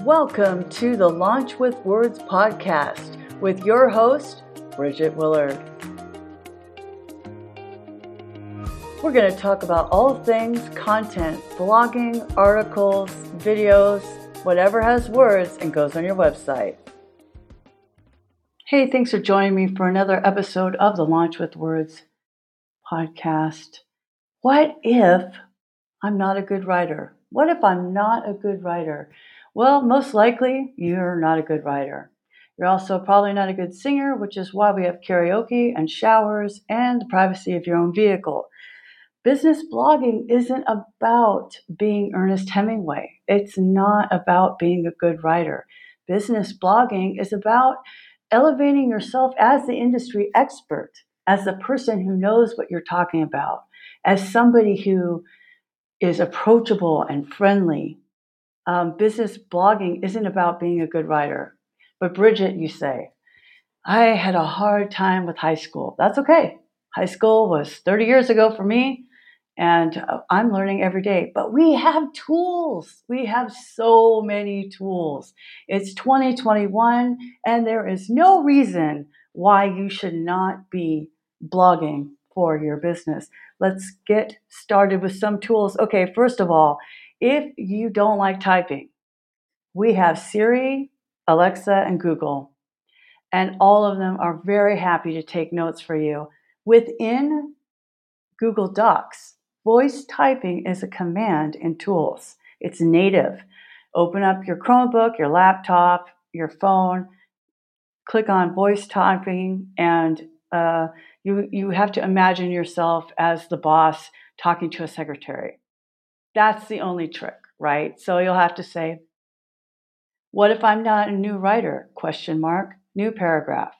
Welcome to the Launch with Words podcast with your host, Bridget Willard. We're going to talk about all things content, blogging, articles, videos, whatever has words and goes on your website. Hey, thanks for joining me for another episode of the Launch with Words podcast. What if I'm not a good writer? What if I'm not a good writer? Well, most likely you're not a good writer. You're also probably not a good singer, which is why we have karaoke and showers and the privacy of your own vehicle. Business blogging isn't about being Ernest Hemingway. It's not about being a good writer. Business blogging is about elevating yourself as the industry expert, as the person who knows what you're talking about, as somebody who is approachable and friendly, um, business blogging isn't about being a good writer. But Bridget, you say, I had a hard time with high school. That's okay. High school was 30 years ago for me, and uh, I'm learning every day. But we have tools. We have so many tools. It's 2021, and there is no reason why you should not be blogging for your business. Let's get started with some tools. Okay, first of all, if you don't like typing, we have Siri, Alexa, and Google, and all of them are very happy to take notes for you. Within Google Docs, voice typing is a command in tools, it's native. Open up your Chromebook, your laptop, your phone, click on voice typing, and uh, you, you have to imagine yourself as the boss talking to a secretary. That's the only trick, right? So you'll have to say, what if I'm not a new writer? Question mark, new paragraph.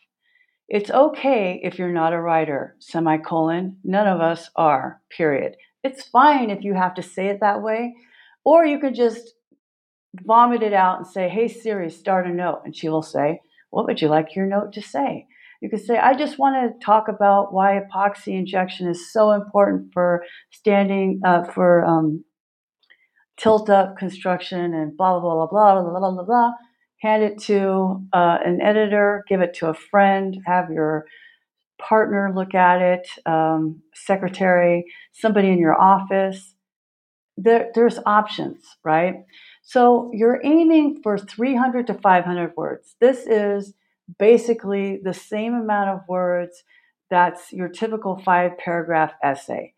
It's okay if you're not a writer, semicolon. None of us are, period. It's fine if you have to say it that way, or you could just vomit it out and say, hey, Siri, start a note. And she will say, what would you like your note to say? You could say, I just want to talk about why epoxy injection is so important for standing, uh, for um, tilt up construction and blah, blah, blah, blah, blah, blah, blah, blah. Hand it to uh, an editor, give it to a friend, have your partner look at it, um, secretary, somebody in your office. There, there's options, right? So you're aiming for 300 to 500 words. This is basically the same amount of words that's your typical five paragraph essay.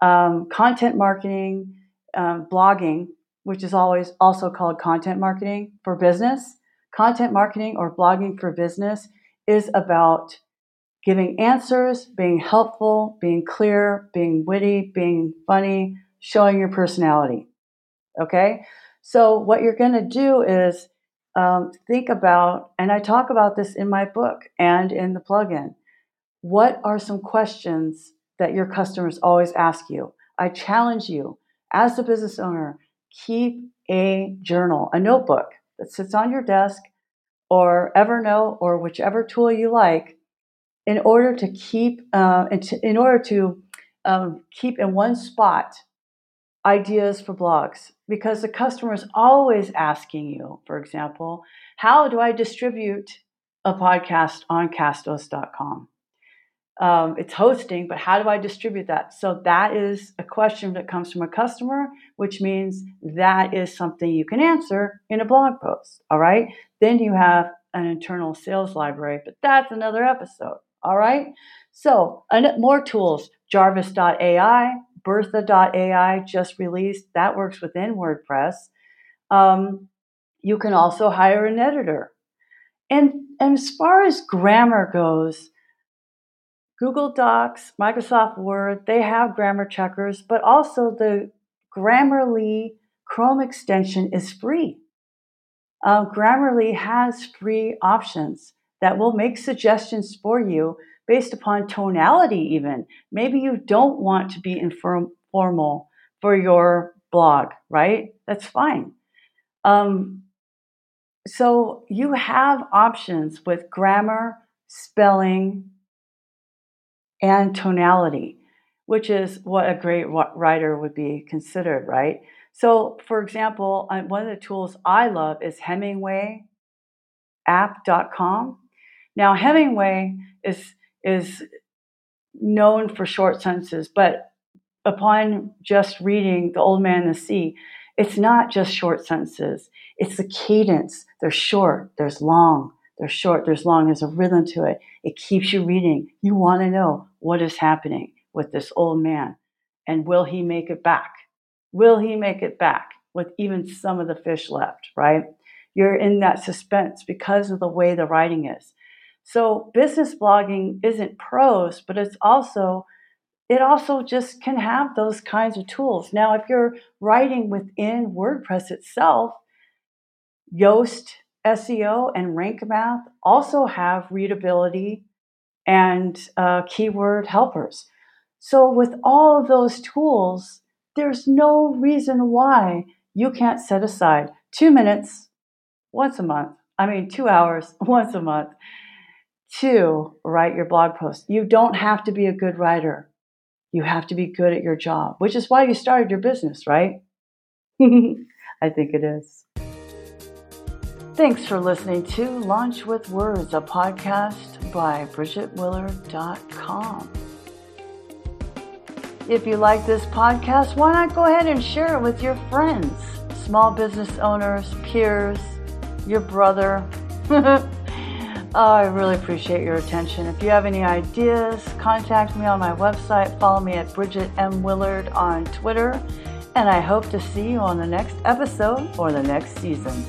Um, content marketing um, blogging, which is always also called content marketing for business, content marketing or blogging for business is about giving answers, being helpful, being clear, being witty, being funny, showing your personality. Okay? So, what you're going to do is um, think about, and I talk about this in my book and in the plugin. What are some questions that your customers always ask you? I challenge you as a business owner, keep a journal, a notebook that sits on your desk or Evernote or whichever tool you like in order to keep uh, in order to um, keep in one spot ideas for blogs. Because the customer is always asking you for example how do i distribute a podcast on castos.com um, it's hosting, but how do I distribute that? So that is a question that comes from a customer, which means that is something you can answer in a blog post. All right. Then you have an internal sales library, but that's another episode. All right. So more tools, Jarvis.ai, Bertha.ai just released. That works within WordPress. Um, you can also hire an editor. And, and as far as grammar goes, Google Docs, Microsoft Word, they have grammar checkers, but also the Grammarly Chrome extension is free. Uh, Grammarly has free options that will make suggestions for you based upon tonality, even. Maybe you don't want to be informal for your blog, right? That's fine. Um, so you have options with grammar, spelling, and tonality, which is what a great writer would be considered, right? So, for example, one of the tools I love is HemingwayApp.com. Now, Hemingway is is known for short sentences, but upon just reading The Old Man and the Sea, it's not just short sentences. It's the cadence. They're short, there's long, they're short, there's long, there's a rhythm to it. It keeps you reading. You want to know what is happening with this old man and will he make it back? Will he make it back with even some of the fish left, right? You're in that suspense because of the way the writing is. So business blogging isn't prose, but it's also it also just can have those kinds of tools. Now, if you're writing within WordPress itself, Yoast SEO and Rank Math also have readability and uh, keyword helpers. So, with all of those tools, there's no reason why you can't set aside two minutes once a month. I mean, two hours once a month to write your blog post. You don't have to be a good writer. You have to be good at your job, which is why you started your business, right? I think it is. Thanks for listening to Launch with Words, a podcast by BridgetWillard.com. If you like this podcast, why not go ahead and share it with your friends, small business owners, peers, your brother? oh, I really appreciate your attention. If you have any ideas, contact me on my website. Follow me at Bridget M. Willard on Twitter. And I hope to see you on the next episode or the next season.